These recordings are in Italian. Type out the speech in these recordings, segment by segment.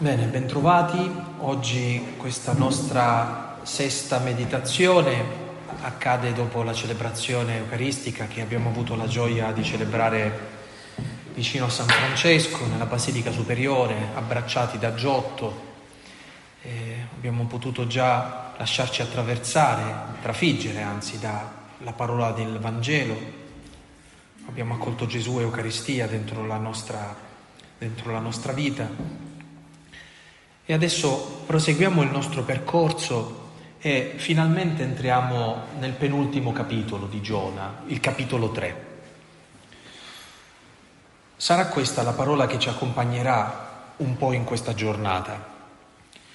Bene, bentrovati. Oggi questa nostra sesta meditazione accade dopo la celebrazione eucaristica che abbiamo avuto la gioia di celebrare vicino a San Francesco, nella Basilica Superiore, abbracciati da Giotto. E abbiamo potuto già lasciarci attraversare, trafiggere anzi dalla parola del Vangelo. Abbiamo accolto Gesù e Eucaristia dentro la nostra, dentro la nostra vita e adesso proseguiamo il nostro percorso e finalmente entriamo nel penultimo capitolo di Giona, il capitolo 3. Sarà questa la parola che ci accompagnerà un po' in questa giornata.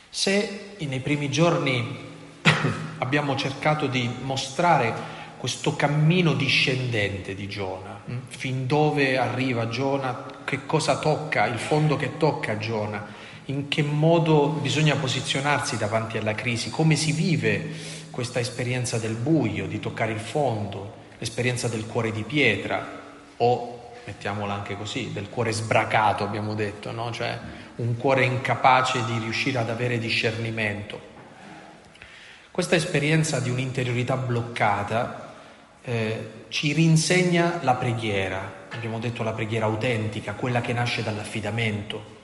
Se nei primi giorni abbiamo cercato di mostrare questo cammino discendente di Giona, hm, fin dove arriva Giona, che cosa tocca, il fondo che tocca Giona, in che modo bisogna posizionarsi davanti alla crisi, come si vive questa esperienza del buio, di toccare il fondo, l'esperienza del cuore di pietra o, mettiamola anche così, del cuore sbracato, abbiamo detto, no? cioè un cuore incapace di riuscire ad avere discernimento. Questa esperienza di un'interiorità bloccata eh, ci rinsegna la preghiera, abbiamo detto la preghiera autentica, quella che nasce dall'affidamento,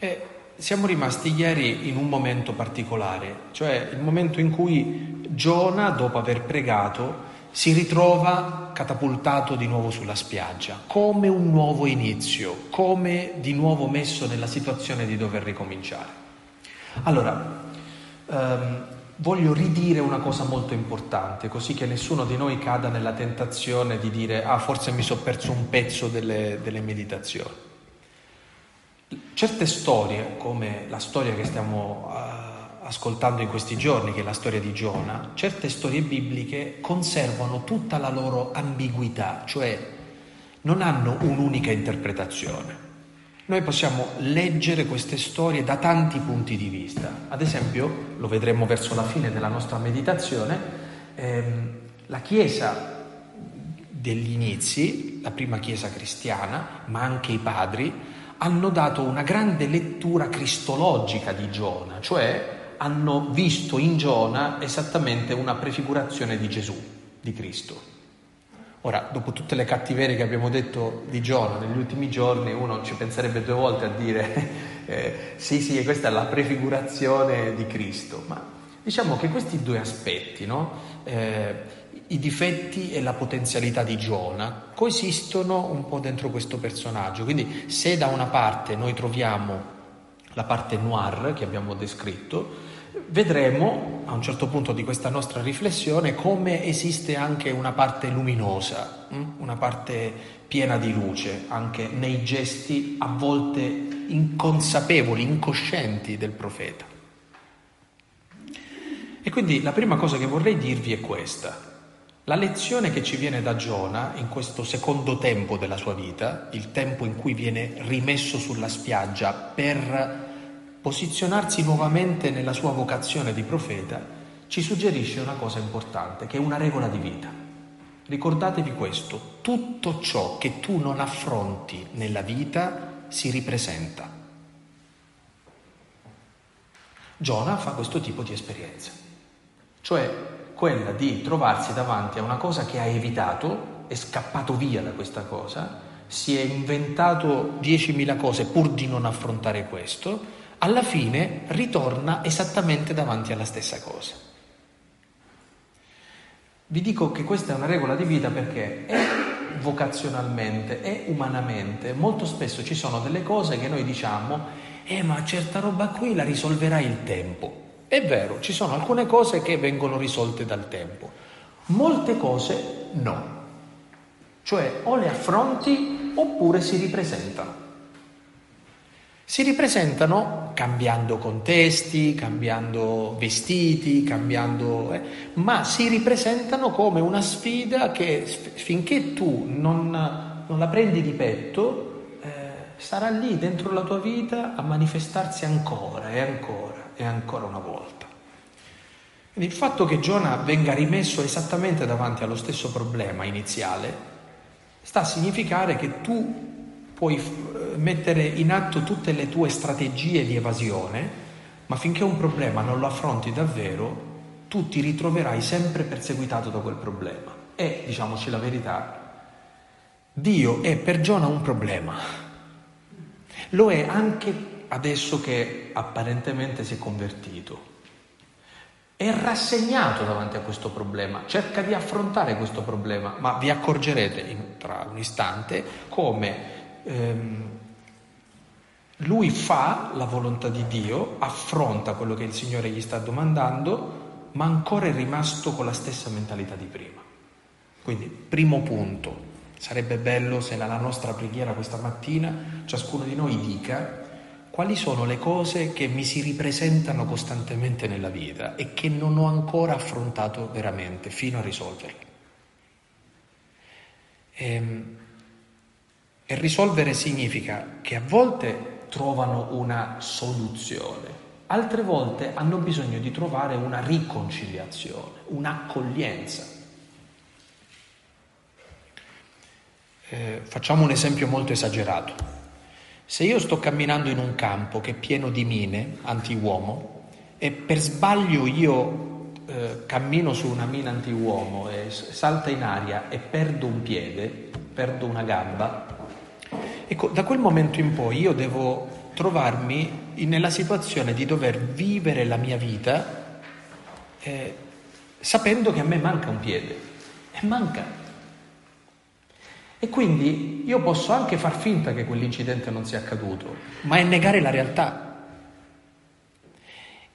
e siamo rimasti ieri in un momento particolare, cioè il momento in cui Giona, dopo aver pregato, si ritrova catapultato di nuovo sulla spiaggia, come un nuovo inizio, come di nuovo messo nella situazione di dover ricominciare. Allora, ehm, voglio ridire una cosa molto importante, così che nessuno di noi cada nella tentazione di dire, ah, forse mi sono perso un pezzo delle, delle meditazioni. Certe storie, come la storia che stiamo uh, ascoltando in questi giorni, che è la storia di Giona, certe storie bibliche conservano tutta la loro ambiguità, cioè non hanno un'unica interpretazione. Noi possiamo leggere queste storie da tanti punti di vista. Ad esempio, lo vedremo verso la fine della nostra meditazione, ehm, la Chiesa degli inizi, la prima Chiesa cristiana, ma anche i padri, hanno dato una grande lettura cristologica di Giona, cioè hanno visto in Giona esattamente una prefigurazione di Gesù, di Cristo. Ora, dopo tutte le cattiverie che abbiamo detto di Giona negli ultimi giorni, uno ci penserebbe due volte a dire eh, sì, sì, questa è la prefigurazione di Cristo, ma diciamo che questi due aspetti, no? eh, i difetti e la potenzialità di Giona coesistono un po' dentro questo personaggio. Quindi se da una parte noi troviamo la parte noir che abbiamo descritto, vedremo a un certo punto di questa nostra riflessione come esiste anche una parte luminosa, hm? una parte piena di luce, anche nei gesti a volte inconsapevoli, incoscienti del profeta. E quindi la prima cosa che vorrei dirvi è questa. La lezione che ci viene da Giona in questo secondo tempo della sua vita, il tempo in cui viene rimesso sulla spiaggia per posizionarsi nuovamente nella sua vocazione di profeta, ci suggerisce una cosa importante, che è una regola di vita. Ricordatevi questo, tutto ciò che tu non affronti nella vita si ripresenta. Giona fa questo tipo di esperienza, cioè quella di trovarsi davanti a una cosa che ha evitato, è scappato via da questa cosa, si è inventato 10.000 cose pur di non affrontare questo, alla fine ritorna esattamente davanti alla stessa cosa. Vi dico che questa è una regola di vita perché è vocazionalmente e umanamente molto spesso ci sono delle cose che noi diciamo, eh ma certa roba qui la risolverà il tempo. È vero, ci sono alcune cose che vengono risolte dal tempo, molte cose no. Cioè o le affronti oppure si ripresentano. Si ripresentano cambiando contesti, cambiando vestiti, cambiando... Eh, ma si ripresentano come una sfida che finché tu non, non la prendi di petto, eh, sarà lì dentro la tua vita a manifestarsi ancora e ancora e ancora una volta. Quindi il fatto che Giona venga rimesso esattamente davanti allo stesso problema iniziale sta a significare che tu puoi, mettere in atto tutte le tue strategie di evasione, ma finché un problema non lo affronti davvero, tu ti ritroverai sempre perseguitato da quel problema. E, diciamoci la verità, Dio è per Giona un problema. Lo è anche adesso che apparentemente si è convertito. È rassegnato davanti a questo problema, cerca di affrontare questo problema, ma vi accorgerete in, tra un istante come ehm, lui fa la volontà di Dio, affronta quello che il Signore gli sta domandando, ma ancora è rimasto con la stessa mentalità di prima. Quindi, primo punto, sarebbe bello se nella nostra preghiera questa mattina ciascuno di noi dica quali sono le cose che mi si ripresentano costantemente nella vita e che non ho ancora affrontato veramente fino a risolverle. E, ehm, e risolvere significa che a volte trovano una soluzione, altre volte hanno bisogno di trovare una riconciliazione, un'accoglienza. Eh, facciamo un esempio molto esagerato. Se io sto camminando in un campo che è pieno di mine anti-uomo e per sbaglio io eh, cammino su una mina anti-uomo e salta in aria e perdo un piede, perdo una gamba, ecco, da quel momento in poi io devo trovarmi nella situazione di dover vivere la mia vita eh, sapendo che a me manca un piede. E manca. E quindi io posso anche far finta che quell'incidente non sia accaduto, ma è negare la realtà.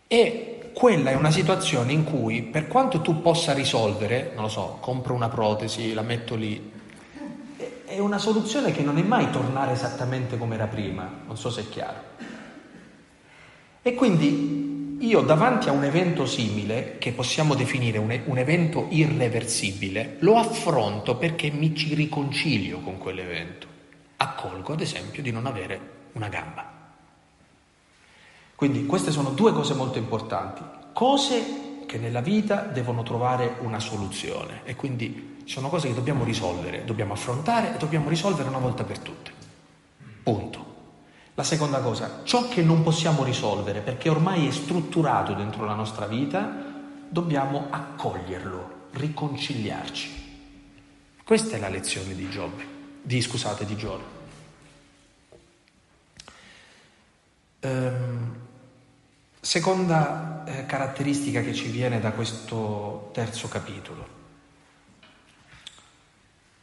E quella è una situazione in cui, per quanto tu possa risolvere, non lo so, compro una protesi, la metto lì, è una soluzione che non è mai tornare esattamente come era prima, non so se è chiaro. E quindi io davanti a un evento simile, che possiamo definire un, un evento irreversibile, lo affronto perché mi ci riconcilio con quell'evento. Accolgo ad esempio di non avere una gamba. Quindi queste sono due cose molto importanti, cose che nella vita devono trovare una soluzione e quindi sono cose che dobbiamo risolvere, dobbiamo affrontare e dobbiamo risolvere una volta per tutte. Punto. La seconda cosa, ciò che non possiamo risolvere perché ormai è strutturato dentro la nostra vita, dobbiamo accoglierlo, riconciliarci. Questa è la lezione di Giobbe, di scusate, di Giorgio. Ehm, seconda eh, caratteristica che ci viene da questo terzo capitolo.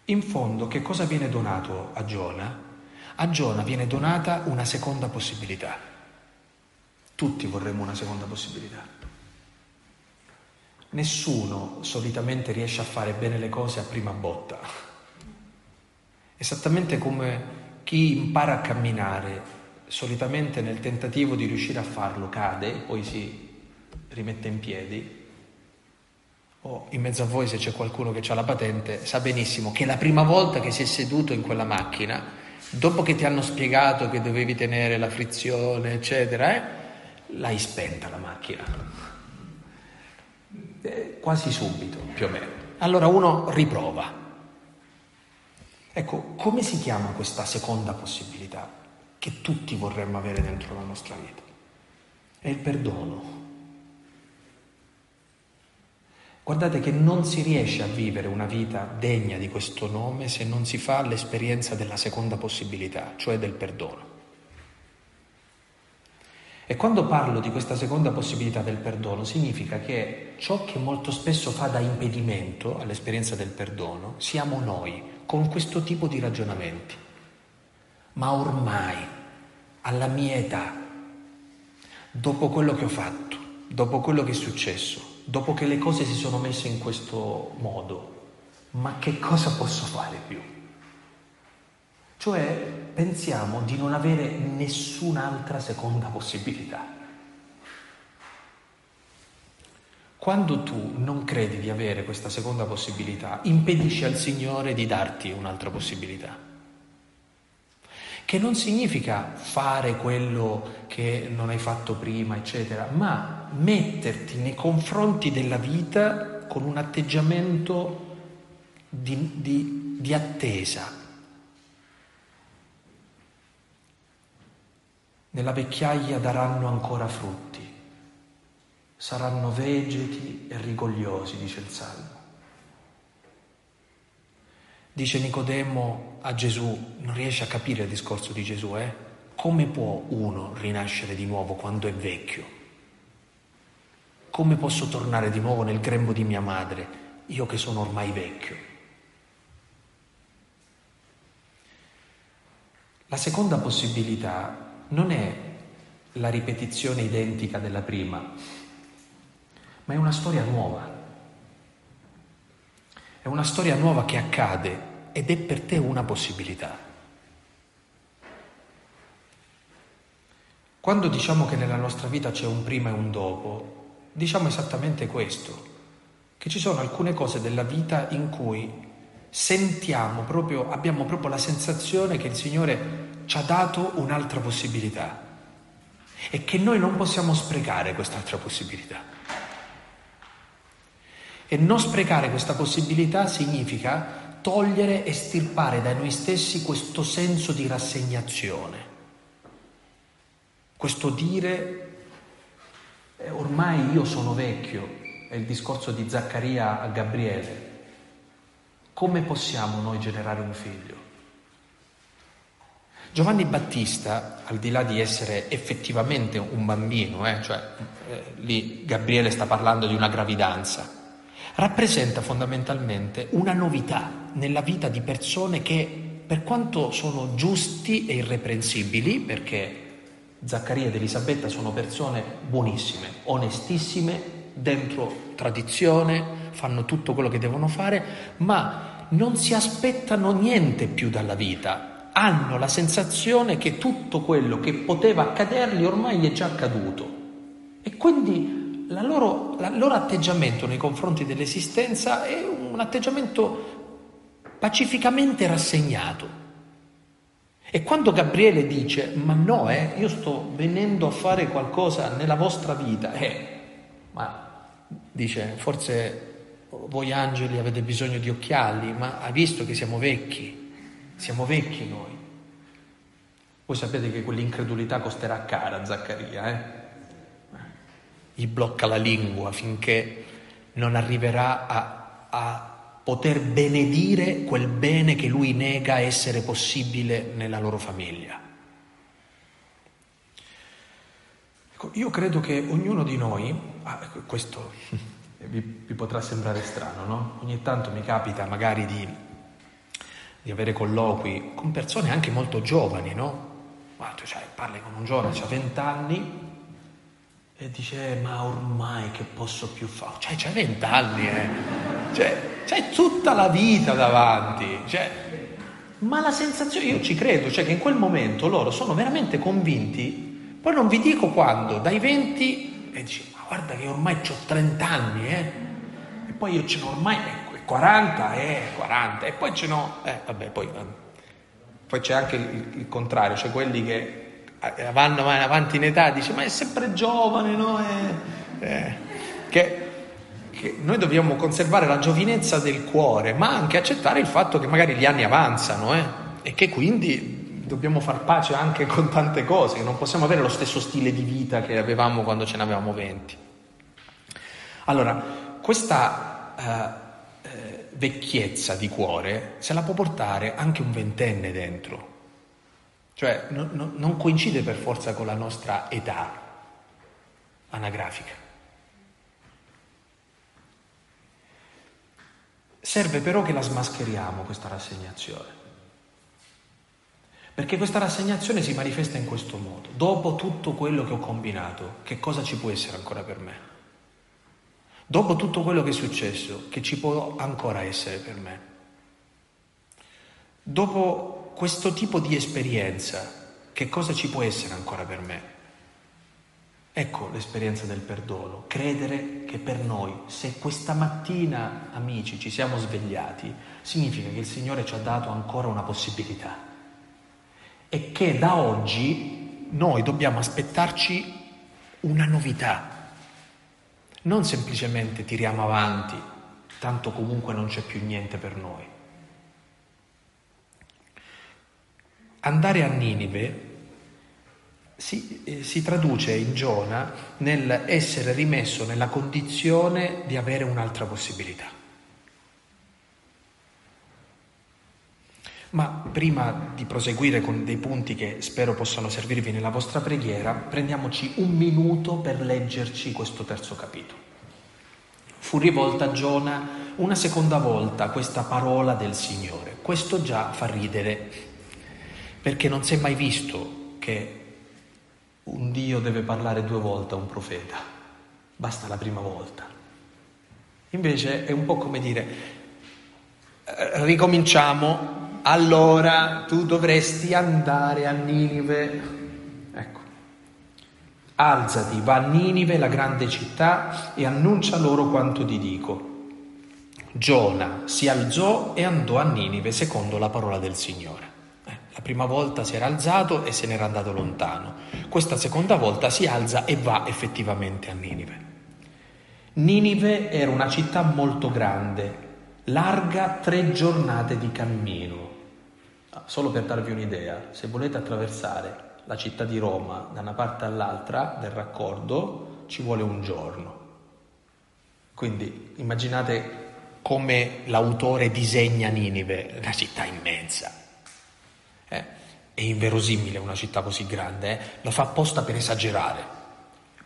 In fondo, che cosa viene donato a Giona? A Giona viene donata una seconda possibilità. Tutti vorremmo una seconda possibilità. Nessuno solitamente riesce a fare bene le cose a prima botta. Esattamente come chi impara a camminare, solitamente nel tentativo di riuscire a farlo cade, poi si rimette in piedi, o in mezzo a voi se c'è qualcuno che ha la patente, sa benissimo che la prima volta che si è seduto in quella macchina, dopo che ti hanno spiegato che dovevi tenere la frizione, eccetera, eh, l'hai spenta la macchina. Eh, quasi subito, più o meno. Allora uno riprova. Ecco, come si chiama questa seconda possibilità che tutti vorremmo avere dentro la nostra vita? È il perdono. Guardate che non si riesce a vivere una vita degna di questo nome se non si fa l'esperienza della seconda possibilità, cioè del perdono. E quando parlo di questa seconda possibilità del perdono, significa che ciò che molto spesso fa da impedimento all'esperienza del perdono siamo noi, con questo tipo di ragionamenti. Ma ormai, alla mia età, dopo quello che ho fatto, dopo quello che è successo, dopo che le cose si sono messe in questo modo, ma che cosa posso fare più? Cioè pensiamo di non avere nessun'altra seconda possibilità. Quando tu non credi di avere questa seconda possibilità, impedisci al Signore di darti un'altra possibilità che non significa fare quello che non hai fatto prima, eccetera, ma metterti nei confronti della vita con un atteggiamento di, di, di attesa. nella vecchiaia daranno ancora frutti, saranno vegeti e rigogliosi, dice il Salmo. Dice Nicodemo a Gesù, non riesce a capire il discorso di Gesù, eh? Come può uno rinascere di nuovo quando è vecchio? Come posso tornare di nuovo nel grembo di mia madre, io che sono ormai vecchio? La seconda possibilità non è la ripetizione identica della prima, ma è una storia nuova. È una storia nuova che accade ed è per te una possibilità. Quando diciamo che nella nostra vita c'è un prima e un dopo, diciamo esattamente questo, che ci sono alcune cose della vita in cui sentiamo proprio, abbiamo proprio la sensazione che il Signore ci ha dato un'altra possibilità e che noi non possiamo sprecare quest'altra possibilità. E non sprecare questa possibilità significa togliere e stirpare da noi stessi questo senso di rassegnazione, questo dire ormai io sono vecchio, è il discorso di Zaccaria a Gabriele, come possiamo noi generare un figlio? Giovanni Battista, al di là di essere effettivamente un bambino, eh, cioè eh, lì Gabriele sta parlando di una gravidanza, rappresenta fondamentalmente una novità nella vita di persone che, per quanto sono giusti e irreprensibili, perché Zaccaria ed Elisabetta sono persone buonissime, onestissime, dentro tradizione, fanno tutto quello che devono fare, ma non si aspettano niente più dalla vita, hanno la sensazione che tutto quello che poteva accadergli ormai è già accaduto. E quindi la loro, il loro atteggiamento nei confronti dell'esistenza è un atteggiamento pacificamente rassegnato. E quando Gabriele dice, ma no, eh, io sto venendo a fare qualcosa nella vostra vita, eh, ma dice, forse voi angeli avete bisogno di occhiali, ma hai visto che siamo vecchi, siamo vecchi noi. Voi sapete che quell'incredulità costerà cara a Zaccaria, eh? gli blocca la lingua finché non arriverà a, a poter benedire quel bene che lui nega essere possibile nella loro famiglia. Ecco, io credo che ognuno di noi, ah, ecco, questo vi, vi, potrà sembrare strano, no? Ogni tanto mi capita magari di, di avere colloqui con persone anche molto giovani, no? Tu cioè, parli con un giovane, ha 20 anni, e dice, ma ormai che posso più fare? Cioè, c'hai vent'anni, eh? Cioè, c'hai tutta la vita davanti. Cioè, ma la sensazione, io ci credo, cioè che in quel momento loro sono veramente convinti, poi non vi dico quando, dai 20 e dici, ma guarda che ormai ho 30 anni, eh? E poi io ce n'ho ormai 40, eh, 40, e poi ce n'ho, eh, vabbè, poi, poi c'è anche il, il contrario, cioè quelli che eh, vanno avanti in età, dice ma è sempre giovane, no? È, eh, che, che noi dobbiamo conservare la giovinezza del cuore, ma anche accettare il fatto che magari gli anni avanzano eh, e che quindi dobbiamo far pace anche con tante cose, che non possiamo avere lo stesso stile di vita che avevamo quando ce ne avevamo 20. Allora, questa uh, eh, vecchiezza di cuore se la può portare anche un ventenne dentro. Cioè no, no, non coincide per forza con la nostra età anagrafica. Serve però che la smascheriamo questa rassegnazione. Perché questa rassegnazione si manifesta in questo modo. Dopo tutto quello che ho combinato, che cosa ci può essere ancora per me? Dopo tutto quello che è successo, che ci può ancora essere per me? Dopo questo tipo di esperienza, che cosa ci può essere ancora per me? Ecco l'esperienza del perdono, credere che per noi, se questa mattina, amici, ci siamo svegliati, significa che il Signore ci ha dato ancora una possibilità e che da oggi noi dobbiamo aspettarci una novità. Non semplicemente tiriamo avanti, tanto comunque non c'è più niente per noi. Andare a Ninive si, eh, si traduce in Giona nel essere rimesso nella condizione di avere un'altra possibilità. Ma prima di proseguire con dei punti che spero possano servirvi nella vostra preghiera, prendiamoci un minuto per leggerci questo terzo capitolo. Fu rivolta a Giona una seconda volta questa parola del Signore. Questo già fa ridere, perché non si è mai visto che un Dio deve parlare due volte a un profeta, basta la prima volta. Invece è un po' come dire, eh, ricominciamo allora tu dovresti andare a Ninive. Ecco. Alzati, va a Ninive, la grande città, e annuncia loro quanto ti dico. Giona si alzò e andò a Ninive secondo la parola del Signore. Prima volta si era alzato e se n'era andato lontano. Questa seconda volta si alza e va effettivamente a Ninive. Ninive era una città molto grande, larga tre giornate di cammino. Solo per darvi un'idea, se volete attraversare la città di Roma da una parte all'altra del raccordo ci vuole un giorno. Quindi immaginate come l'autore disegna Ninive, una città immensa. Eh? È inverosimile una città così grande, eh? lo fa apposta per esagerare.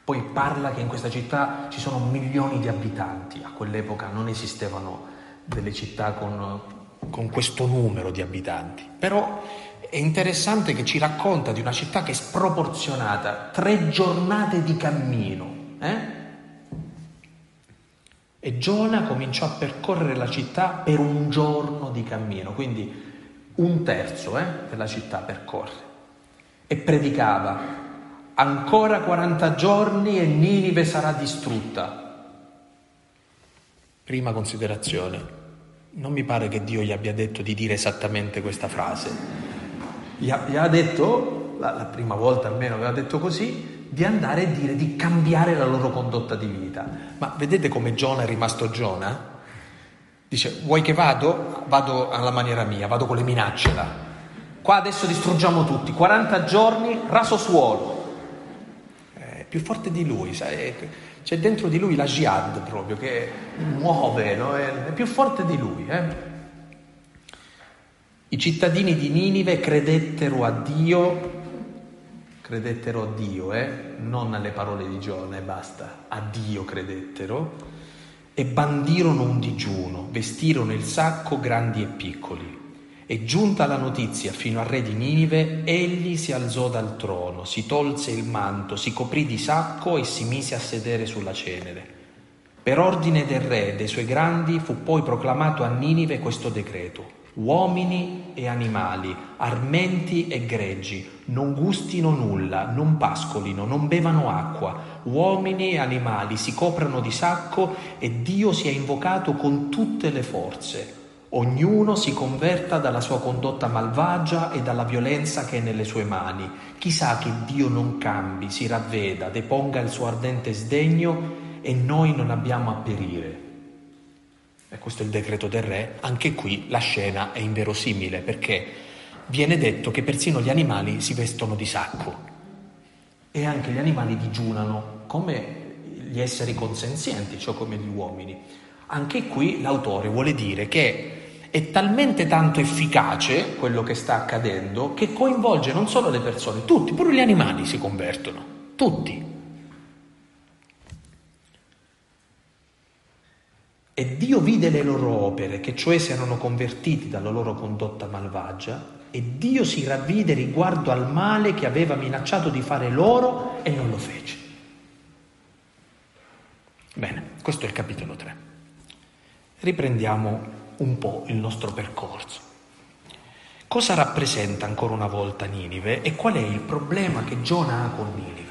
Poi parla che in questa città ci sono milioni di abitanti, a quell'epoca non esistevano delle città con con questo numero di abitanti, però è interessante che ci racconta di una città che è sproporzionata, tre giornate di cammino. Eh? E Giona cominciò a percorrere la città per un giorno di cammino, quindi un terzo eh, della città percorre. E predicava, ancora 40 giorni e Ninive sarà distrutta. Prima considerazione, non mi pare che Dio gli abbia detto di dire esattamente questa frase. Gli ha, gli ha detto, la, la, prima volta almeno aveva detto così, di andare e dire di cambiare la loro condotta di vita. Ma vedete come Giona è rimasto Giona? Dice, vuoi che vado? Vado alla maniera mia, vado con le minacce là. Qua adesso distruggiamo tutti, 40 giorni, raso suolo. È più forte di lui, sai? C'è dentro di lui la jihad proprio che muove, no? è, è, più forte di lui. Eh? I cittadini di Ninive credettero a Dio, credettero a Dio, eh? non alle parole di Giona e basta, a Dio credettero e bandirono un digiuno, vestirono il sacco grandi e piccoli. E giunta la notizia fino al re di Ninive, egli si alzò dal trono, si tolse il manto, si coprì di sacco e si mise a sedere sulla cenere. Per ordine del re e dei suoi grandi fu poi proclamato a Ninive questo decreto. Uomini e animali, armenti e greggi, non gustino nulla, non pascolino, non bevano acqua. Uomini e animali si coprano di sacco e Dio sia invocato con tutte le forze Ognuno si converta dalla sua condotta malvagia e dalla violenza che è nelle sue mani. Chissà che Dio non cambi, si ravveda, deponga il suo ardente sdegno e noi non abbiamo a perire. E questo è il decreto del re. Anche qui la scena è inverosimile perché viene detto che persino gli animali si vestono di sacco e anche gli animali digiunano come gli esseri consenzienti, cioè come gli uomini. Anche qui l'autore vuole dire che è talmente tanto efficace quello che sta accadendo che coinvolge non solo le persone, tutti, pure gli animali si convertono, tutti. E Dio vide le loro opere, che cioè si erano convertiti dalla loro condotta malvagia, e Dio si ravvide riguardo al male che aveva minacciato di fare loro e non lo fece. Bene, questo è il capitolo 3. Riprendiamo un po' il nostro percorso. Cosa rappresenta ancora una volta Ninive e qual è il problema che Giona ha con Ninive?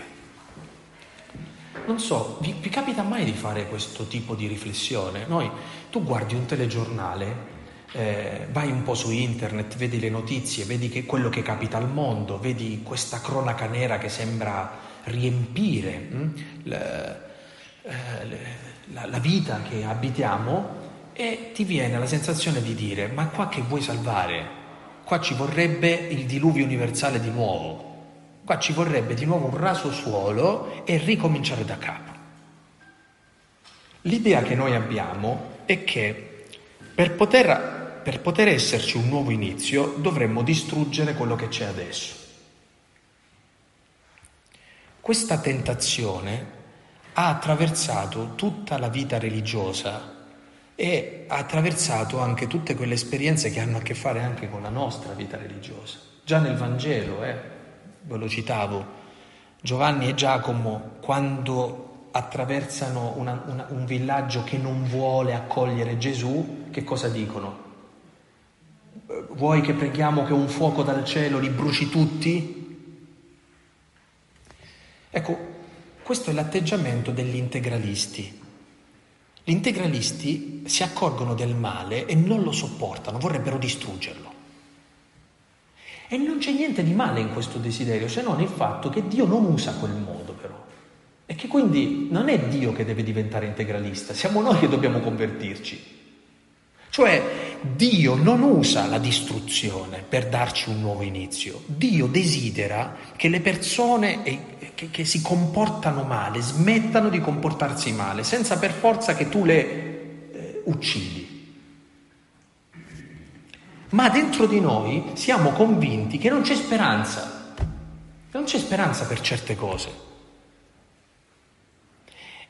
Non so, vi, vi capita mai di fare questo tipo di riflessione? Noi, tu guardi un telegiornale, eh, vai un po' su internet, vedi le notizie, vedi che quello che capita al mondo, vedi questa cronaca nera che sembra riempire hm, la, eh, la, la vita che abitiamo e ti viene la sensazione di dire ma qua che vuoi salvare? Qua ci vorrebbe il diluvio universale di nuovo. Qua ci vorrebbe di nuovo un raso suolo e ricominciare da capo. L'idea che noi abbiamo è che per poter, per poter esserci un nuovo inizio dovremmo distruggere quello che c'è adesso. Questa tentazione ha attraversato tutta la vita religiosa e ha attraversato anche tutte quelle esperienze che hanno a che fare anche con la nostra vita religiosa. Già nel Vangelo, eh, ve lo citavo, Giovanni e Giacomo quando attraversano una, una, un villaggio che non vuole accogliere Gesù, che cosa dicono? Vuoi che preghiamo che un fuoco dal cielo li bruci tutti? Ecco, questo è l'atteggiamento degli integralisti. Gli integralisti si accorgono del male e non lo sopportano, vorrebbero distruggerlo. E non c'è niente di male in questo desiderio, se non il fatto che Dio non usa quel modo però. E che quindi non è Dio che deve diventare integralista, siamo noi che dobbiamo convertirci. Cioè Dio non usa la distruzione per darci un nuovo inizio, Dio desidera che le persone che, che, si comportano male smettano di comportarsi male, senza per forza che tu le eh, uccidi. Ma dentro di noi siamo convinti che non c'è speranza, non c'è speranza per certe cose.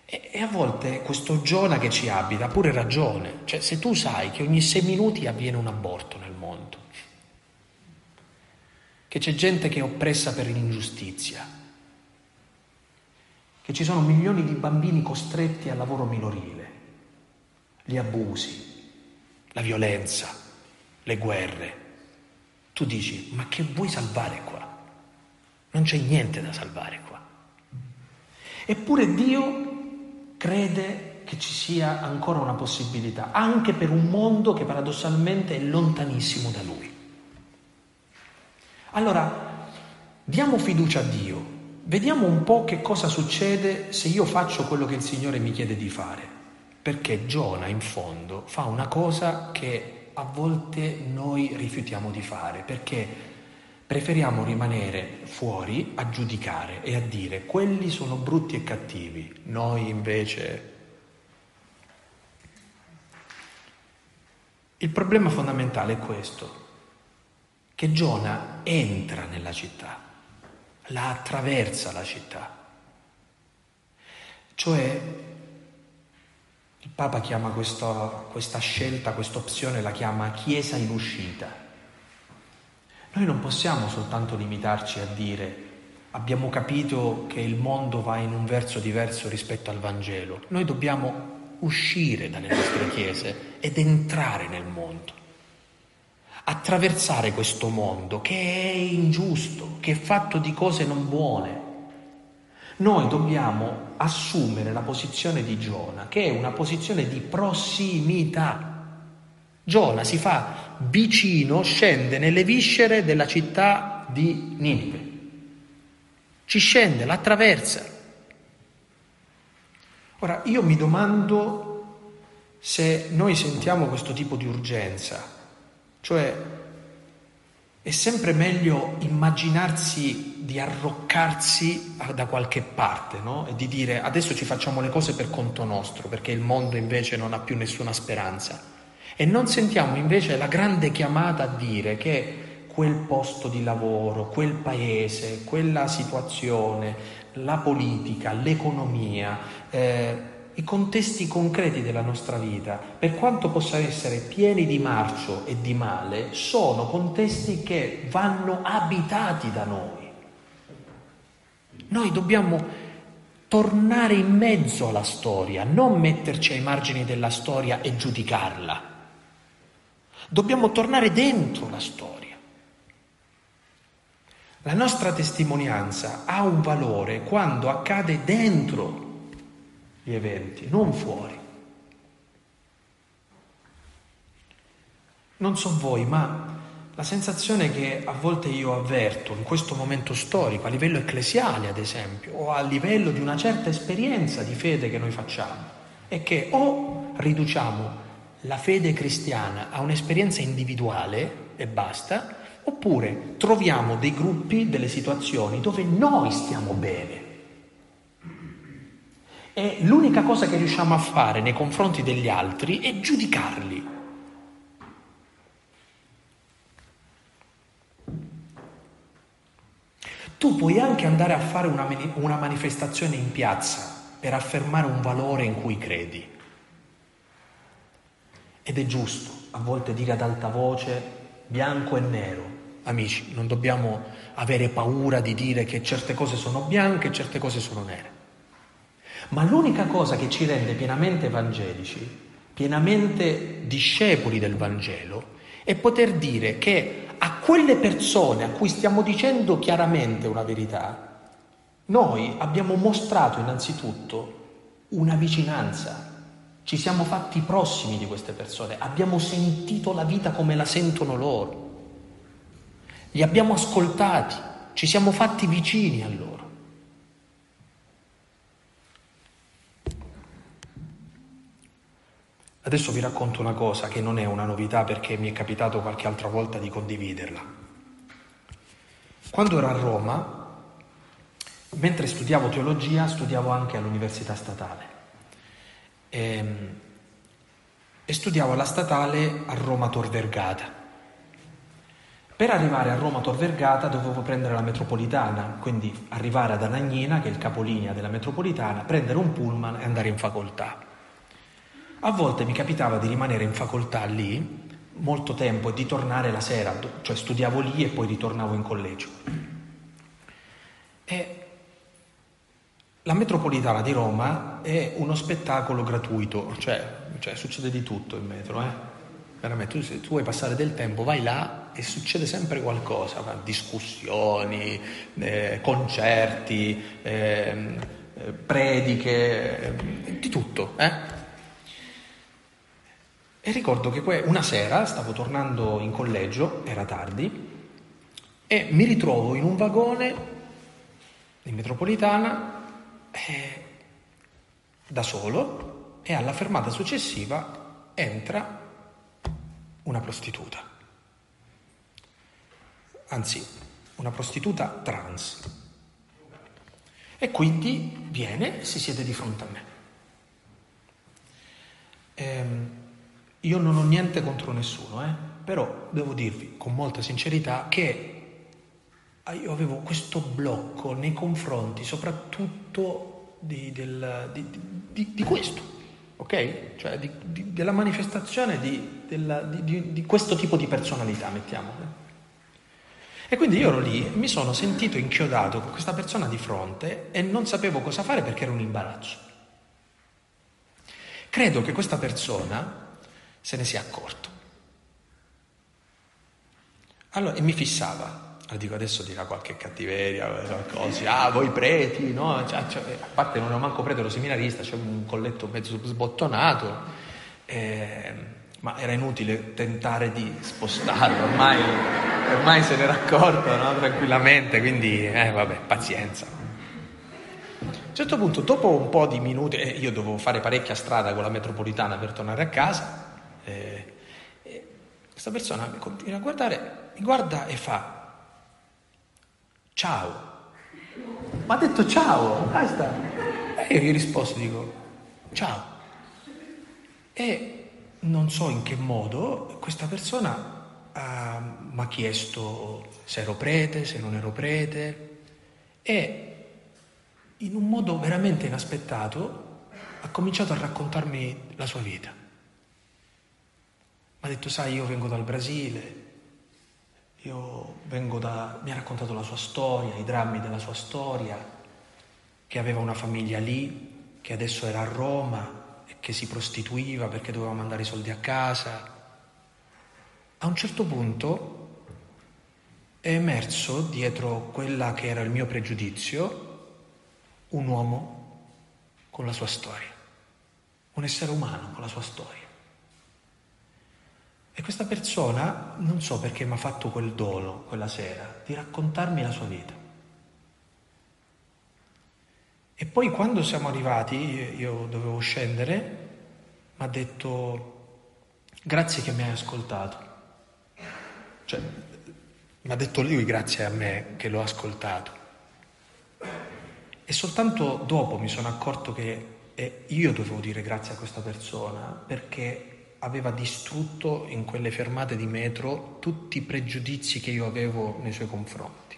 E, e a volte questo Giona che ci abita ha pure ragione, cioè se tu sai che ogni sei minuti avviene un aborto nel mondo, che c'è gente che è oppressa per l'ingiustizia, che ci sono milioni di bambini costretti al lavoro minorile, gli abusi, la violenza, le guerre. Tu dici, ma che vuoi salvare qua? Non c'è niente da salvare qua. Eppure Dio crede che ci sia ancora una possibilità, anche per un mondo che paradossalmente è lontanissimo da Lui. Allora, diamo fiducia a Dio, vediamo un po' che cosa succede se io faccio quello che il Signore mi chiede di fare, perché Giona in fondo fa una cosa che a volte noi rifiutiamo di fare, perché Preferiamo rimanere fuori a giudicare e a dire quelli sono brutti e cattivi, noi invece... Il problema fondamentale è questo, che Giona entra nella città, la attraversa la città. Cioè, Papa chiama questa, questa scelta, questa opzione, la chiama Chiesa in uscita. Noi non possiamo soltanto limitarci a dire abbiamo capito che il mondo va in un verso diverso rispetto al Vangelo. Noi dobbiamo uscire dalle nostre chiese ed entrare nel mondo, attraversare questo mondo che è ingiusto, che è fatto di cose non buone. Noi dobbiamo assumere la posizione di Giona, che è una posizione di prossimità. Giona si fa vicino, scende nelle viscere della città di Ninive. Ci scende, l'attraversa. Ora, io mi domando se noi sentiamo questo tipo di urgenza, cioè è sempre meglio immaginarsi di arroccarsi da qualche parte no? e di dire adesso ci facciamo le cose per conto nostro perché il mondo invece non ha più nessuna speranza. E non sentiamo invece la grande chiamata a dire che quel posto di lavoro, quel paese, quella situazione, la politica, l'economia, eh, i contesti concreti della nostra vita, per quanto possano essere pieni di marcio e di male, sono contesti che vanno abitati da noi. Noi dobbiamo tornare in mezzo alla storia, non metterci ai margini della storia e giudicarla. Dobbiamo tornare dentro la storia. La nostra testimonianza ha un valore quando accade dentro gli eventi, non fuori. Non so voi, ma la sensazione che a volte io avverto in questo momento storico, a livello ecclesiale ad esempio, o a livello di una certa esperienza di fede che noi facciamo, è che o riduciamo la fede cristiana a un'esperienza individuale e basta, oppure troviamo dei gruppi, delle situazioni dove noi stiamo bene. E l'unica cosa che riusciamo a fare nei confronti degli altri è giudicarli. Tu puoi anche andare a fare una, una manifestazione in piazza per affermare un valore in cui credi. Ed è giusto a volte dire ad alta voce bianco e nero. Amici, non dobbiamo avere paura di dire che certe cose sono bianche e certe cose sono nere. Ma l'unica cosa che ci rende pienamente evangelici, pienamente discepoli del Vangelo, è poter dire che a quelle persone a cui stiamo dicendo chiaramente una verità, noi abbiamo mostrato innanzitutto una vicinanza, ci siamo fatti prossimi di queste persone, abbiamo sentito la vita come la sentono loro, li abbiamo ascoltati, ci siamo fatti vicini a loro. Adesso vi racconto una cosa che non è una novità perché mi è capitato qualche altra volta di condividerla. Quando ero a Roma, mentre studiavo teologia, studiavo anche all'Università Statale e, ehm, e studiavo alla Statale a Roma Tor Vergata. Per arrivare a Roma Tor Vergata dovevo prendere la metropolitana, quindi arrivare ad Anagnina, che è il capolinea della metropolitana, prendere un pullman e andare in facoltà. A volte mi capitava di rimanere in facoltà lì molto tempo e di tornare la sera, cioè studiavo lì e poi ritornavo in collegio. E la metropolitana di Roma è uno spettacolo gratuito, cioè, cioè succede di tutto in metro, eh? Veramente, tu, se tu vuoi passare del tempo, vai là e succede sempre qualcosa, discussioni, eh, concerti, ehm, eh, prediche, eh, di tutto, eh? E ricordo che una sera stavo tornando in collegio, era tardi, e mi ritrovo in un vagone in metropolitana eh, da solo e alla fermata successiva entra una prostituta. Anzi, una prostituta trans. E quindi viene e si siede di fronte a me. Ehm, io non ho niente contro nessuno, eh? però devo dirvi con molta sincerità che io avevo questo blocco nei confronti soprattutto di, del, di, di, di questo, ok? Cioè della manifestazione della, di, questo tipo di personalità, mettiamo. E quindi io ero lì, mi sono sentito inchiodato con questa persona di fronte e non sapevo cosa fare perché era un imbarazzo. Credo che questa persona se ne sia accorto. Allora, e mi fissava, allora dico adesso dirà qualche cattiveria, qualcosa, ah voi preti, no? Cioè, cioè, a parte non ho manco prete, ero seminarista, c'è un colletto mezzo sbottonato, eh, ma era inutile tentare di spostarlo, ormai, ormai se n'era accorto no? tranquillamente, quindi eh, vabbè, pazienza. A un certo punto, dopo un po' di minuti, eh, io dovevo fare parecchia strada con la metropolitana per tornare a casa, questa persona mi continua a guardare, mi guarda e fa ciao. Ma ha detto ciao, basta. E io gli risposto, dico ciao. E non so in che modo questa persona uh, mi ha chiesto se ero prete, se non ero prete e in un modo veramente inaspettato ha cominciato a raccontarmi la sua vita ha detto, sai, io vengo dal Brasile, io vengo da... mi ha raccontato la sua storia, i drammi della sua storia, che aveva una famiglia lì, che adesso era a Roma e che si prostituiva perché doveva mandare i soldi a casa. A un certo punto è emerso dietro quella che era il mio pregiudizio un uomo con la sua storia, un essere umano con la sua storia. E questa persona, non so perché mi ha fatto quel dono quella sera, di raccontarmi la sua vita. E poi quando siamo arrivati, io dovevo scendere, mi ha detto grazie che mi hai ascoltato. Cioè, Ma ha detto lui grazie a me che l'ho ascoltato. E soltanto dopo mi sono accorto che io dovevo dire grazie a questa persona perché aveva distrutto in quelle fermate di metro tutti i pregiudizi che io avevo nei suoi confronti.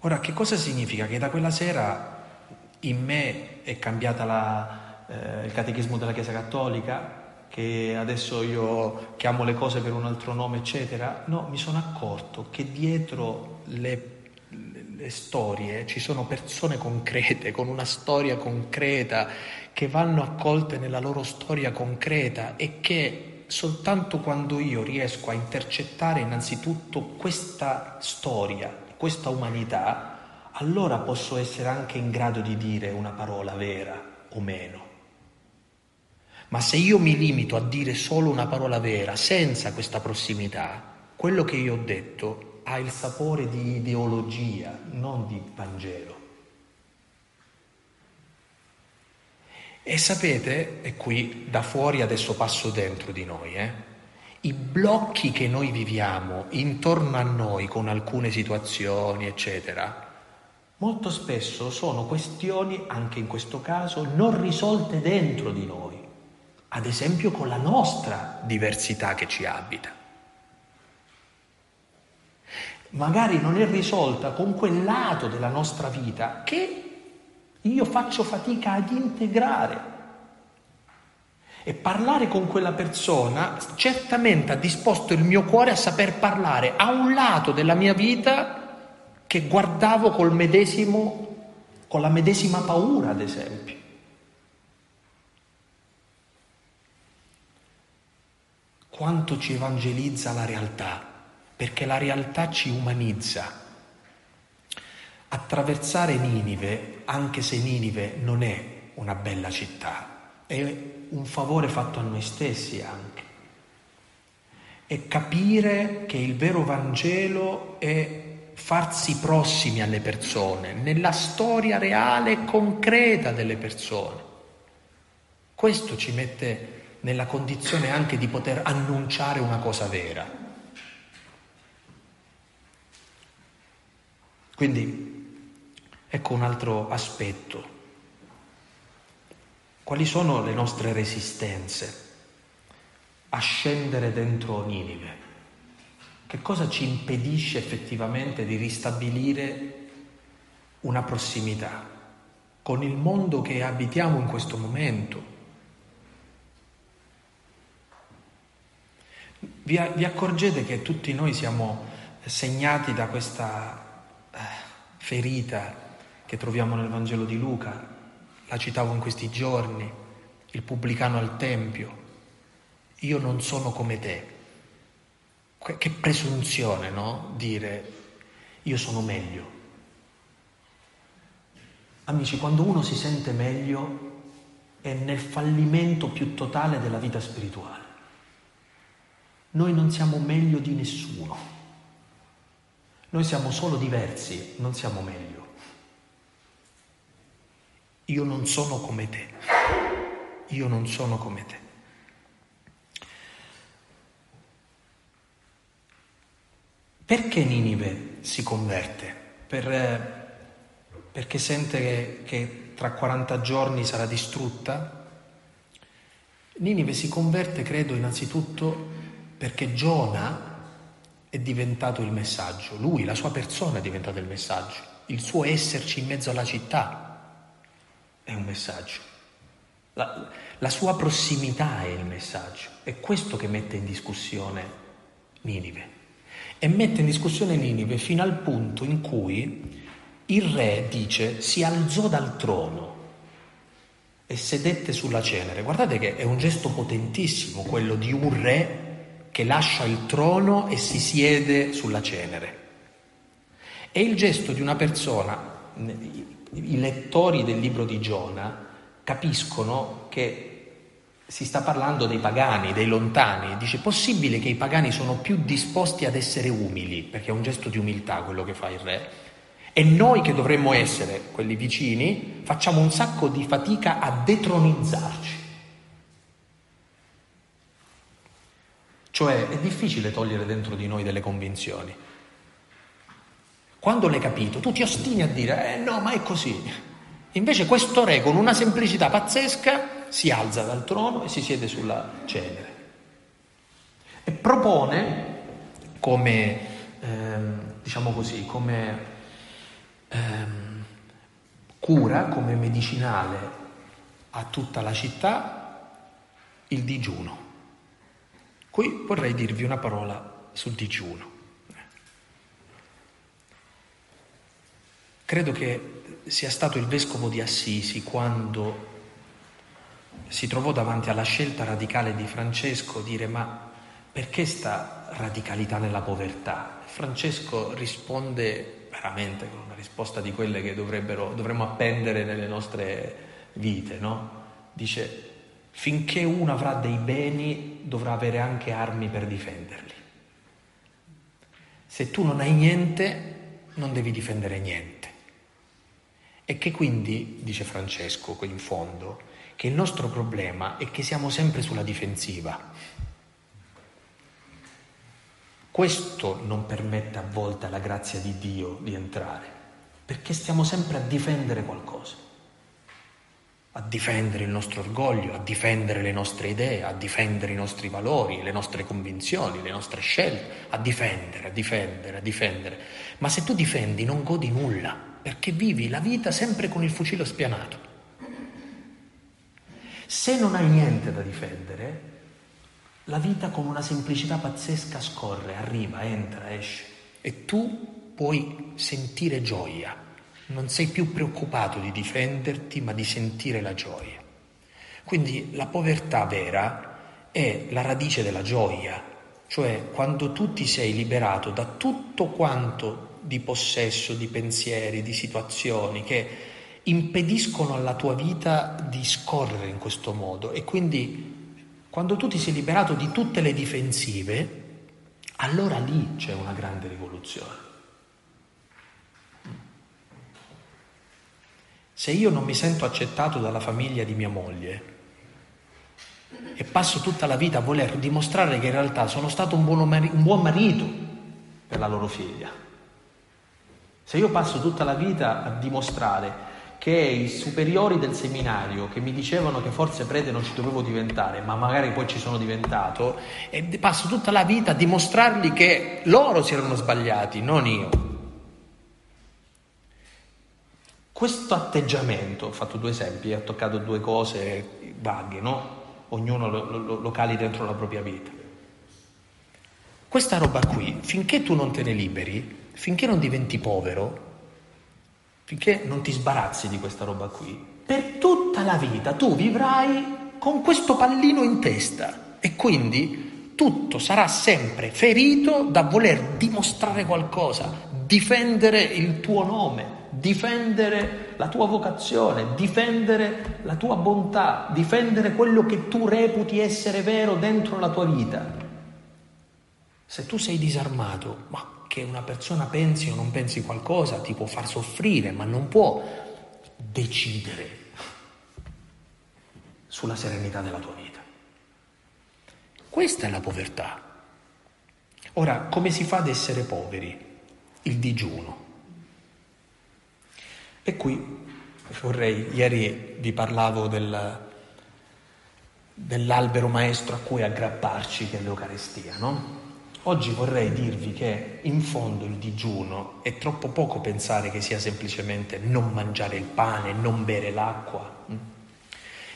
Ora, che cosa significa? Che da quella sera in me è cambiata la, eh, il catechismo della Chiesa Cattolica, che adesso io chiamo le cose per un altro nome, eccetera. No, mi sono accorto che dietro le, le storie ci sono persone concrete, con una storia concreta, che vanno accolte nella loro storia concreta e che soltanto quando io riesco a intercettare innanzitutto questa storia, questa umanità, allora posso essere anche in grado di dire una parola vera o meno. Ma se io mi limito a dire solo una parola vera, senza questa prossimità, quello che io ho detto ha il sapore di ideologia, non di Vangelo. E sapete, e qui da fuori adesso passo dentro di noi, eh, i blocchi che noi viviamo intorno a noi con alcune situazioni, eccetera, molto spesso sono questioni, anche in questo caso, non risolte dentro di noi ad esempio con la nostra diversità che ci abita. Magari non è risolta con quel lato della nostra vita che io faccio fatica ad integrare. E parlare con quella persona certamente ha disposto il mio cuore a saper parlare a un lato della mia vita che guardavo col medesimo, con la medesima paura, ad esempio. quanto ci evangelizza la realtà, perché la realtà ci umanizza. Attraversare Ninive, anche se Ninive non è una bella città, è un favore fatto a noi stessi anche. E capire che il vero Vangelo è farsi prossimi alle persone, nella storia reale e concreta delle persone. Questo ci mette nella condizione anche di poter annunciare una cosa vera. Quindi ecco un altro aspetto. Quali sono le nostre resistenze a scendere dentro Ninive? Che cosa ci impedisce effettivamente di ristabilire una prossimità con il mondo che abitiamo in questo momento? Vi, accorgete che tutti noi siamo segnati da questa ferita che troviamo nel Vangelo di Luca? La citavo in questi giorni, il pubblicano al Tempio. Io non sono come te. Che presunzione, no? Dire io sono meglio. Amici, quando uno si sente meglio è nel fallimento più totale della vita spirituale. Noi non siamo meglio di nessuno. Noi siamo solo diversi, non siamo meglio. Io non sono come te. Io non sono come te. Perché Ninive si converte? Per, perché sente che, che tra 40 giorni sarà distrutta? Ninive si converte, credo, innanzitutto perché Giona è diventato il messaggio, lui, la sua persona è diventata il messaggio, il suo esserci in mezzo alla città è un messaggio, la, la sua prossimità è il messaggio, è questo che mette in discussione Ninive. E mette in discussione Ninive fino al punto in cui il re dice si alzò dal trono e sedette sulla cenere. Guardate che è un gesto potentissimo quello di un re che lascia il trono e si siede sulla cenere. È il gesto di una persona, i lettori del libro di Giona capiscono che si sta parlando dei pagani, dei lontani. Dice, possibile che i pagani sono più disposti ad essere umili, perché è un gesto di umiltà quello che fa il re, e noi che dovremmo essere quelli vicini facciamo un sacco di fatica a detronizzarci. Cioè è difficile togliere dentro di noi delle convinzioni. Quando l'hai capito, tu ti ostini a dire, eh no, ma è così. Invece questo re con una semplicità pazzesca si alza dal trono e si siede sulla cenere. E propone come, ehm, diciamo così, come ehm, cura, come medicinale a tutta la città il digiuno. Qui vorrei dirvi una parola sul digiuno. Credo che sia stato il vescovo di Assisi quando si trovò davanti alla scelta radicale di Francesco dire ma perché sta radicalità nella povertà? Francesco risponde veramente con una risposta di quelle che dovremmo appendere nelle nostre vite, no? Dice finché uno avrà dei beni dovrà avere anche armi per difenderli. Se tu non hai niente non devi difendere niente. E che quindi, dice Francesco in fondo, che il nostro problema è che siamo sempre sulla difensiva. Questo non permette a volte alla grazia di Dio di entrare, perché stiamo sempre a difendere qualcosa, a difendere il nostro orgoglio, a difendere le nostre idee, a difendere i nostri valori, le nostre convinzioni, le nostre scelte, a difendere, a difendere, a difendere. Ma se tu difendi non godi nulla perché vivi la vita sempre con il fucile spianato. Se non hai niente da difendere, la vita con una semplicità pazzesca scorre, arriva, entra, esce e tu puoi sentire gioia. Non sei più preoccupato di difenderti, ma di sentire la gioia. Quindi la povertà vera è la radice della gioia, cioè quando tu ti sei liberato da tutto quanto di possesso, di pensieri, di situazioni che impediscono alla tua vita di scorrere in questo modo e quindi quando tu ti sei liberato di tutte le difensive, allora lì c'è una grande rivoluzione. Se io non mi sento accettato dalla famiglia di mia moglie e passo tutta la vita a voler dimostrare che in realtà sono stato un buon, marito per la loro figlia, se io passo tutta la vita a dimostrare che i superiori del seminario che mi dicevano che forse prete non ci dovevo diventare, ma magari poi ci sono diventato, e passo tutta la vita a dimostrargli che loro si erano sbagliati, non io. Questo atteggiamento, ho fatto due esempi, ho toccato due cose vaghe, no? Ognuno lo, lo, locali dentro la propria vita. Questa roba qui, finché tu non te ne liberi, finché non diventi povero, finché non ti sbarazzi di questa roba qui, per tutta la vita tu vivrai con questo pallino in testa e quindi tutto sarà sempre ferito da voler dimostrare qualcosa, difendere il tuo nome, difendere la tua vocazione, difendere la tua bontà, difendere quello che tu reputi essere vero dentro la tua vita. Se tu sei disarmato, ma che una persona pensi o non pensi qualcosa ti può far soffrire, ma non può decidere sulla serenità della tua vita. Questa è la povertà. Ora, come si fa ad essere poveri? Il digiuno. E qui vorrei, ieri vi parlavo del, dell'albero maestro a cui aggrapparci, che è l'Eucarestia, no? Oggi vorrei dirvi che in fondo il digiuno è troppo poco pensare che sia semplicemente non mangiare il pane, non bere l'acqua.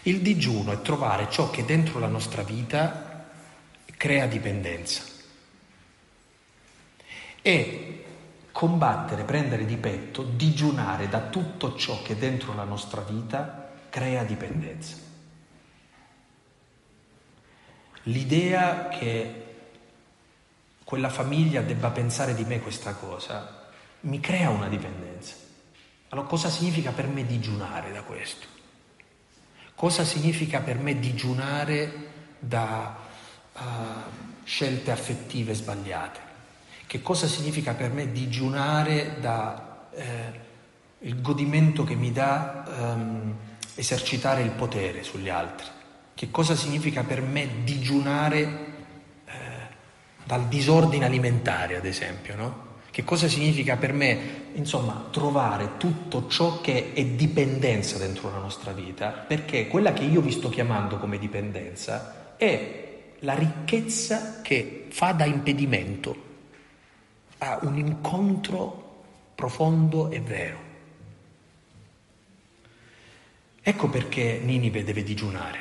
Il digiuno è trovare ciò che dentro la nostra vita crea dipendenza e combattere, prendere di petto, digiunare da tutto ciò che dentro la nostra vita crea dipendenza. L'idea che quella famiglia debba pensare di me questa cosa, mi crea una dipendenza. Allora cosa significa per me digiunare da questo? Cosa significa per me digiunare da uh, scelte affettive sbagliate? Che cosa significa per me digiunare da eh, godimento che mi dà um, esercitare il potere sugli altri? Che cosa significa per me digiunare dal disordine alimentare, ad esempio, no? Che cosa significa per me, insomma, trovare tutto ciò che è dipendenza dentro la nostra vita? Perché quella che io vi sto chiamando come dipendenza è la ricchezza che fa da impedimento a un incontro profondo e vero. Ecco perché Ninive deve digiunare,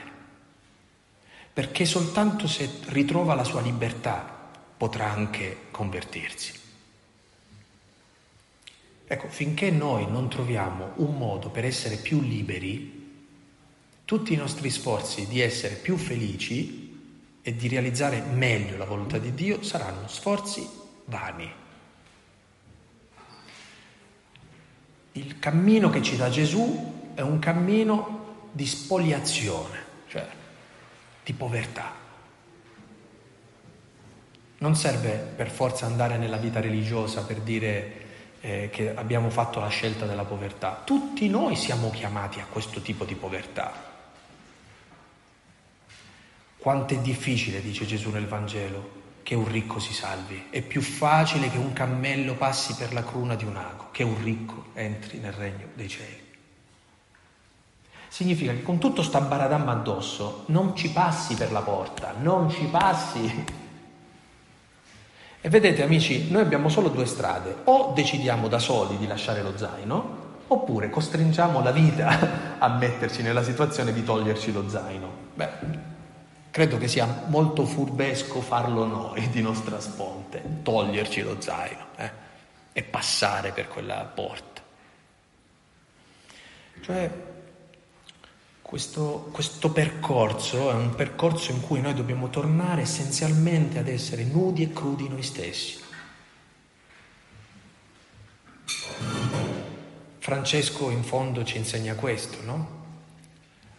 perché soltanto se ritrova la sua libertà potrà anche convertirsi. Ecco, finché noi non troviamo un modo per essere più liberi, tutti i nostri sforzi di essere più felici e di realizzare meglio la volontà di Dio saranno sforzi vani. Il cammino che ci dà Gesù è un cammino di spoliazione, cioè di povertà. Non serve per forza andare nella vita religiosa per dire eh, che abbiamo fatto la scelta della povertà. Tutti noi siamo chiamati a questo tipo di povertà. Quanto è difficile, dice Gesù nel Vangelo, che un ricco si salvi. È più facile che un cammello passi per la cruna di un ago, che un ricco entri nel regno dei cieli. Significa che con tutto sta baradamma addosso non ci passi per la porta, non ci passi. E vedete amici, noi abbiamo solo due strade, o decidiamo da soli di lasciare lo zaino, oppure costringiamo la vita a metterci nella situazione di toglierci lo zaino. Beh, Credo che sia molto furbesco farlo noi di nostra sponte, toglierci lo zaino eh, e passare per quella porta. Cioè, questo, questo percorso è un percorso in cui noi dobbiamo tornare essenzialmente ad essere nudi e crudi noi stessi. Francesco in fondo ci insegna questo, no?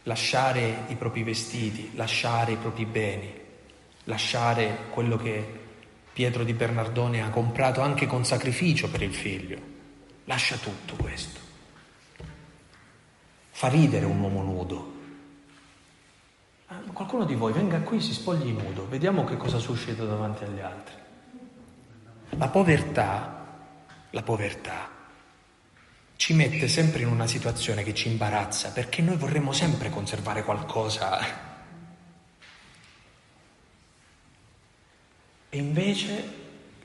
Lasciare i propri vestiti, lasciare i propri beni, lasciare quello che Pietro di Bernardone ha comprato anche con sacrificio per il figlio. Lascia tutto questo. Fa ridere un uomo nudo. Ah, qualcuno di voi venga qui, si spogli nudo, vediamo che cosa suscita davanti agli altri. La povertà, la povertà ci mette sempre in una situazione che ci imbarazza perché noi vorremmo sempre conservare qualcosa. E invece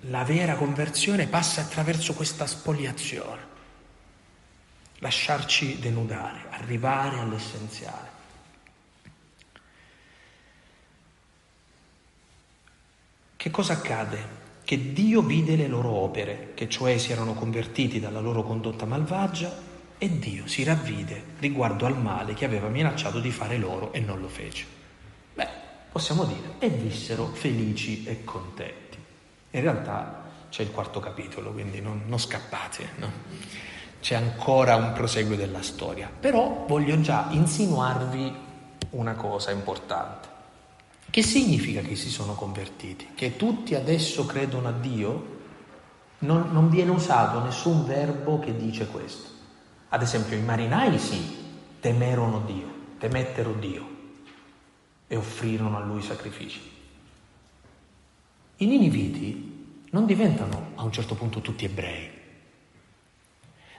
la vera conversione passa attraverso questa spoliazione, lasciarci denudare, arrivare all'essenziale. Che cosa accade? Che Dio vide le loro opere, che cioè si erano convertiti dalla loro condotta malvagia, e Dio si ravvide riguardo al male che aveva minacciato di fare loro e non lo fece. Beh, possiamo dire, e vissero felici e contenti. In realtà c'è il quarto capitolo, quindi non, non scappate, no? c'è ancora un proseguo della storia. Però voglio già insinuarvi una cosa importante. Che significa che si sono convertiti? Che tutti adesso credono a Dio? Non, non viene usato nessun verbo che dice questo. Ad esempio i marinai sì, temerono Dio, temettero Dio e offrirono a lui sacrifici. I niniviti non diventano a un certo punto tutti ebrei,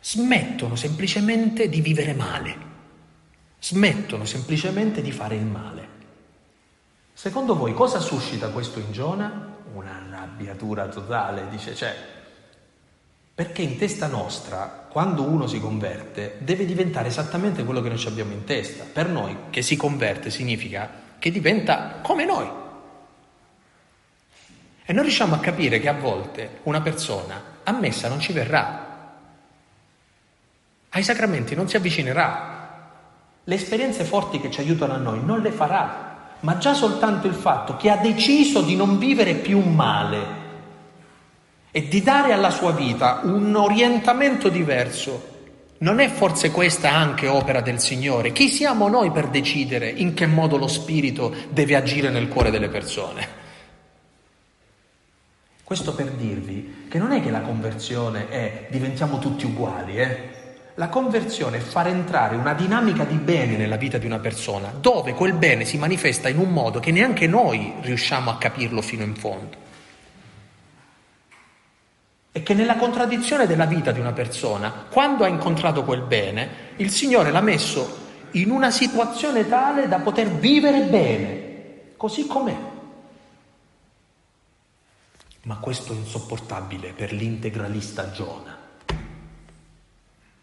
smettono semplicemente di vivere male, smettono semplicemente di fare il male. Secondo voi cosa suscita questo in Giona? Una arrabbiatura totale, dice, cioè, perché in testa nostra, quando uno si converte, deve diventare esattamente quello che noi abbiamo in testa. Per noi che si converte significa che diventa come noi. E non riusciamo a capire che a volte una persona a messa non ci verrà, ai sacramenti non si avvicinerà, le esperienze forti che ci aiutano a noi non le farà, ma già soltanto il fatto che ha deciso di non vivere più male e di dare alla sua vita un orientamento diverso, non è forse questa anche opera del Signore? Chi siamo noi per decidere in che modo lo Spirito deve agire nel cuore delle persone? Questo per dirvi che non è che la conversione è diventiamo tutti uguali, eh? La conversione è far entrare una dinamica di bene nella vita di una persona, dove quel bene si manifesta in un modo che neanche noi riusciamo a capirlo fino in fondo. è che nella contraddizione della vita di una persona, quando ha incontrato quel bene, il Signore l'ha messo in una situazione tale da poter vivere bene, così com'è. Ma questo è insopportabile per l'integralista Giona.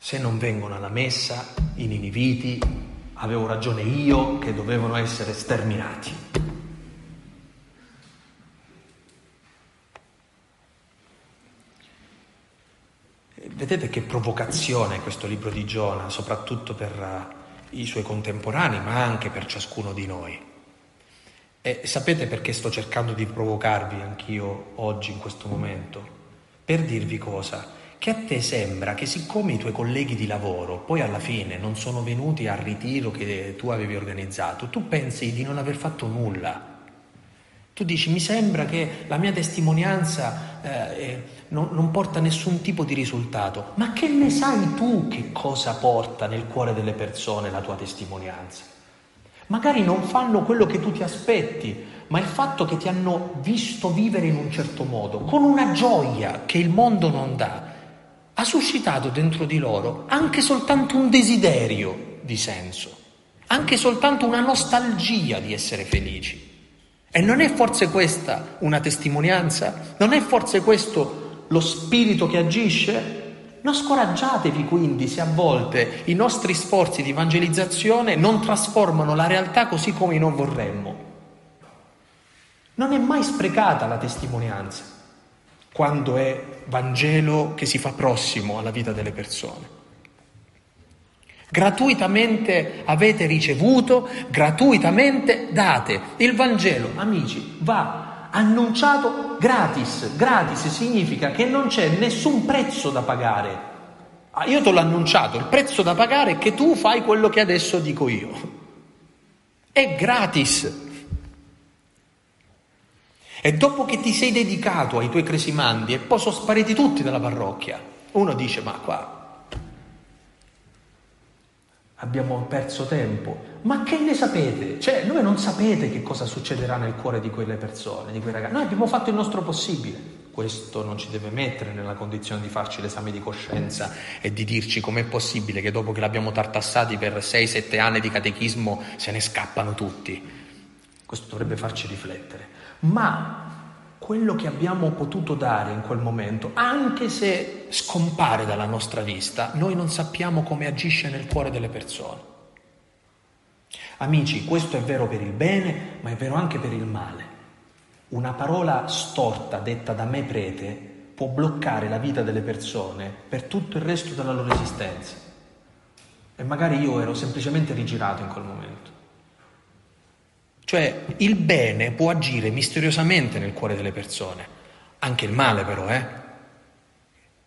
Se non vengono alla messa i niniviti, avevo ragione io che dovevano essere sterminati. Vedete che provocazione questo libro di Giona, soprattutto per uh, i suoi contemporanei, ma anche per ciascuno di noi. E sapete perché sto cercando di provocarvi anch'io oggi, in questo momento? Per dirvi cosa? Che a te sembra che siccome i tuoi colleghi di lavoro poi alla fine non sono venuti al ritiro che tu avevi organizzato, tu pensi di non aver fatto nulla tu dici, mi sembra che la mia testimonianza eh, non, non, porta nessun tipo di risultato, ma che ne sai tu che cosa porta nel cuore delle persone la tua testimonianza? Magari non fanno quello che tu ti aspetti, ma il fatto che ti hanno visto vivere in un certo modo, con una gioia che il mondo non dà, ha suscitato dentro di loro anche soltanto un desiderio di senso, anche soltanto una nostalgia di essere felici. E non è forse questa una testimonianza? Non è forse questo lo spirito che agisce? Non scoraggiatevi quindi se a volte i nostri sforzi di evangelizzazione non trasformano la realtà così come noi vorremmo. Non è mai sprecata la testimonianza quando è Vangelo che si fa prossimo alla vita delle persone. Gratuitamente avete ricevuto, gratuitamente date. Il Vangelo, amici, va annunciato gratis. Gratis significa che non c'è nessun prezzo da pagare. Ah, io te l'ho annunciato, il prezzo da pagare è che tu fai quello che adesso dico io. È gratis. E dopo che ti sei dedicato ai tuoi cresimandi e poi sono spariti tutti dalla parrocchia, uno dice ma qua abbiamo perso tempo. Ma che ne sapete? Cioè, voi non sapete che cosa succederà nel cuore di quelle persone, di quei ragazzi. Noi abbiamo fatto il nostro possibile. Questo non ci deve mettere nella condizione di farci l'esame di coscienza e di dirci com'è possibile che dopo che l'abbiamo tartassati per 6-7 anni di catechismo se ne scappano tutti. Questo dovrebbe farci riflettere. Ma quello che abbiamo potuto dare in quel momento, anche se scompare dalla nostra vista, noi non sappiamo come agisce nel cuore delle persone. Amici, questo è vero per il bene, ma è vero anche per il male. Una parola storta detta da me prete può bloccare la vita delle persone per tutto il resto della loro esistenza. E magari io ero semplicemente rigirato in quel momento. Cioè il bene può agire misteriosamente nel cuore delle persone, anche il male però, eh?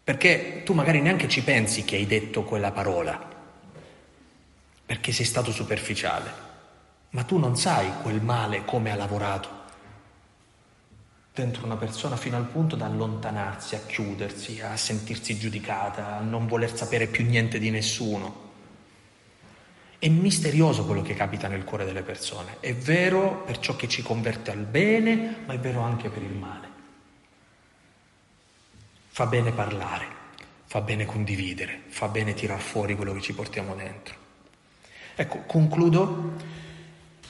Perché tu magari neanche ci pensi che hai detto quella parola, perché sei stato superficiale, ma tu non sai quel male come ha lavorato dentro una persona fino al punto da allontanarsi, a chiudersi, a sentirsi giudicata, a non voler sapere più niente di nessuno. È misterioso quello che capita nel cuore delle persone, è vero per ciò che ci converte al bene, ma è vero anche per il male. Fa bene parlare, fa bene condividere, fa bene tirar fuori quello che ci portiamo dentro. Ecco, concludo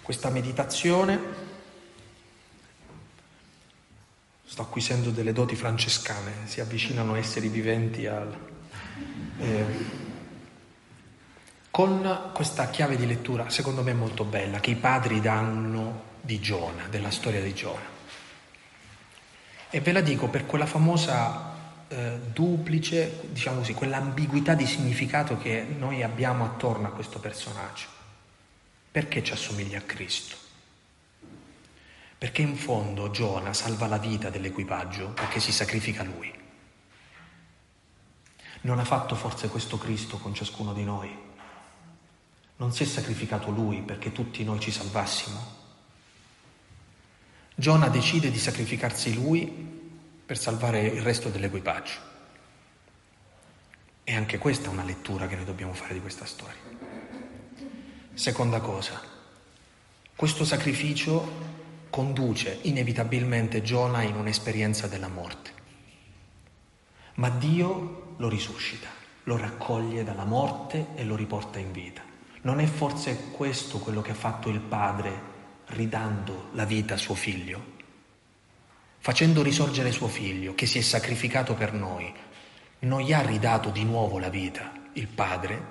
questa meditazione. Sto acquisendo delle doti francescane, si avvicinano esseri viventi al... Eh, con questa chiave di lettura, secondo me molto bella, che i padri danno di Giona, della storia di Giona. E ve la dico per quella famosa eh, duplice, diciamo così, quell'ambiguità di significato che noi abbiamo attorno a questo personaggio. Perché ci assomiglia a Cristo? Perché in fondo Giona salva la vita dell'equipaggio perché si sacrifica lui. Non ha fatto forse questo Cristo con ciascuno di noi? Non si è sacrificato lui perché tutti noi ci salvassimo. Giona decide di sacrificarsi lui per salvare il resto dell'equipaggio. E anche questa è una lettura che noi dobbiamo fare di questa storia. Seconda cosa, questo sacrificio conduce inevitabilmente Giona in un'esperienza della morte. ma Dio lo risuscita, lo raccoglie dalla morte e lo riporta in vita. Non è forse questo quello che ha fatto il Padre ridando la vita a suo figlio? Facendo risorgere suo figlio che si è sacrificato per noi, non gli ha ridato di nuovo la vita il Padre?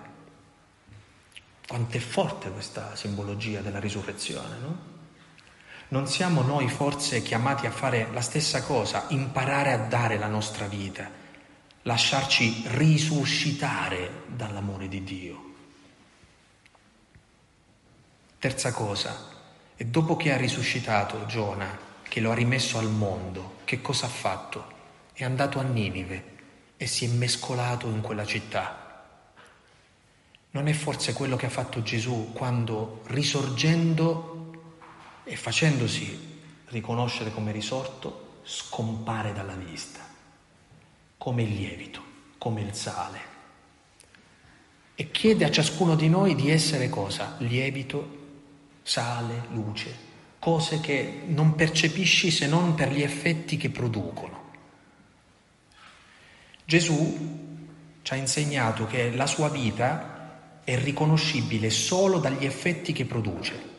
Quanto è forte questa simbologia della risurrezione, no? Non siamo noi forse chiamati a fare la stessa cosa, imparare a dare la nostra vita, lasciarci risuscitare dall'amore di Dio? Terza cosa, e dopo che ha risuscitato Giona, che lo ha rimesso al mondo, che cosa ha fatto? È andato a Ninive e si è mescolato in quella città. Non è forse quello che ha fatto Gesù quando risorgendo e facendosi riconoscere come risorto, scompare dalla vista, come il lievito, come il sale. E chiede a ciascuno di noi di essere cosa? Lievito, sale, luce, cose che non percepisci se non per gli effetti che producono. Gesù ci ha insegnato che la sua vita è riconoscibile solo dagli effetti che produce.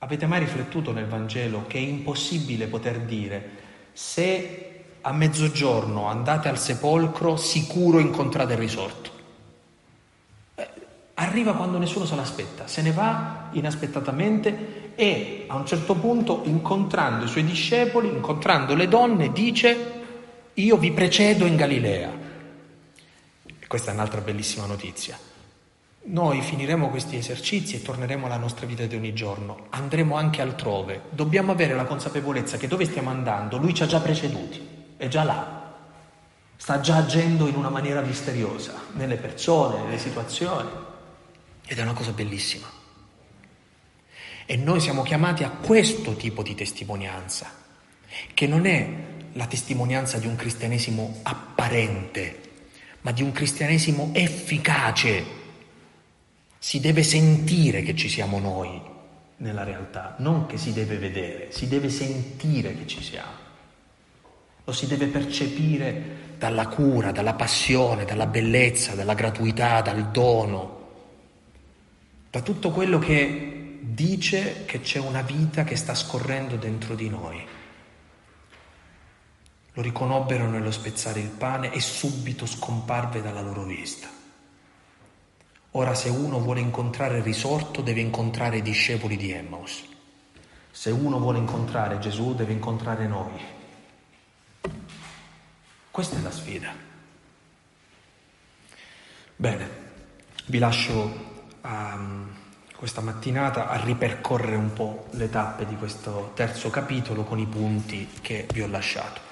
Avete mai riflettuto nel Vangelo che è impossibile poter dire se a mezzogiorno andate al sepolcro sicuro incontrate il risorto? Arriva quando nessuno se l'aspetta, se ne va inaspettatamente e a un certo punto, incontrando i suoi discepoli, incontrando le donne, dice io vi precedo in Galilea. E questa è un'altra bellissima notizia. Noi finiremo questi esercizi e torneremo alla nostra vita di ogni giorno, andremo anche altrove. Dobbiamo avere la consapevolezza che dove stiamo andando, lui ci ha già preceduti, è già là, sta già agendo in una maniera misteriosa, nelle persone, nelle situazioni. Ed è una cosa bellissima. E noi siamo chiamati a questo tipo di testimonianza, che non è la testimonianza di un cristianesimo apparente, ma di un cristianesimo efficace. Si deve sentire che ci siamo noi nella realtà, non che si deve vedere, si deve sentire che ci siamo. Lo si deve percepire dalla cura, dalla passione, dalla bellezza, dalla gratuità, dal dono, da tutto quello che dice che c'è una vita che sta scorrendo dentro di noi. Lo riconobbero nello spezzare il pane e subito scomparve dalla loro vista. Ora se uno vuole incontrare il risorto deve incontrare i discepoli di Emmaus. Se uno vuole incontrare Gesù deve incontrare noi. Questa è la sfida. Bene, vi lascio a, questa mattinata a ripercorrere un po' le tappe di questo terzo capitolo con i punti che vi ho lasciato.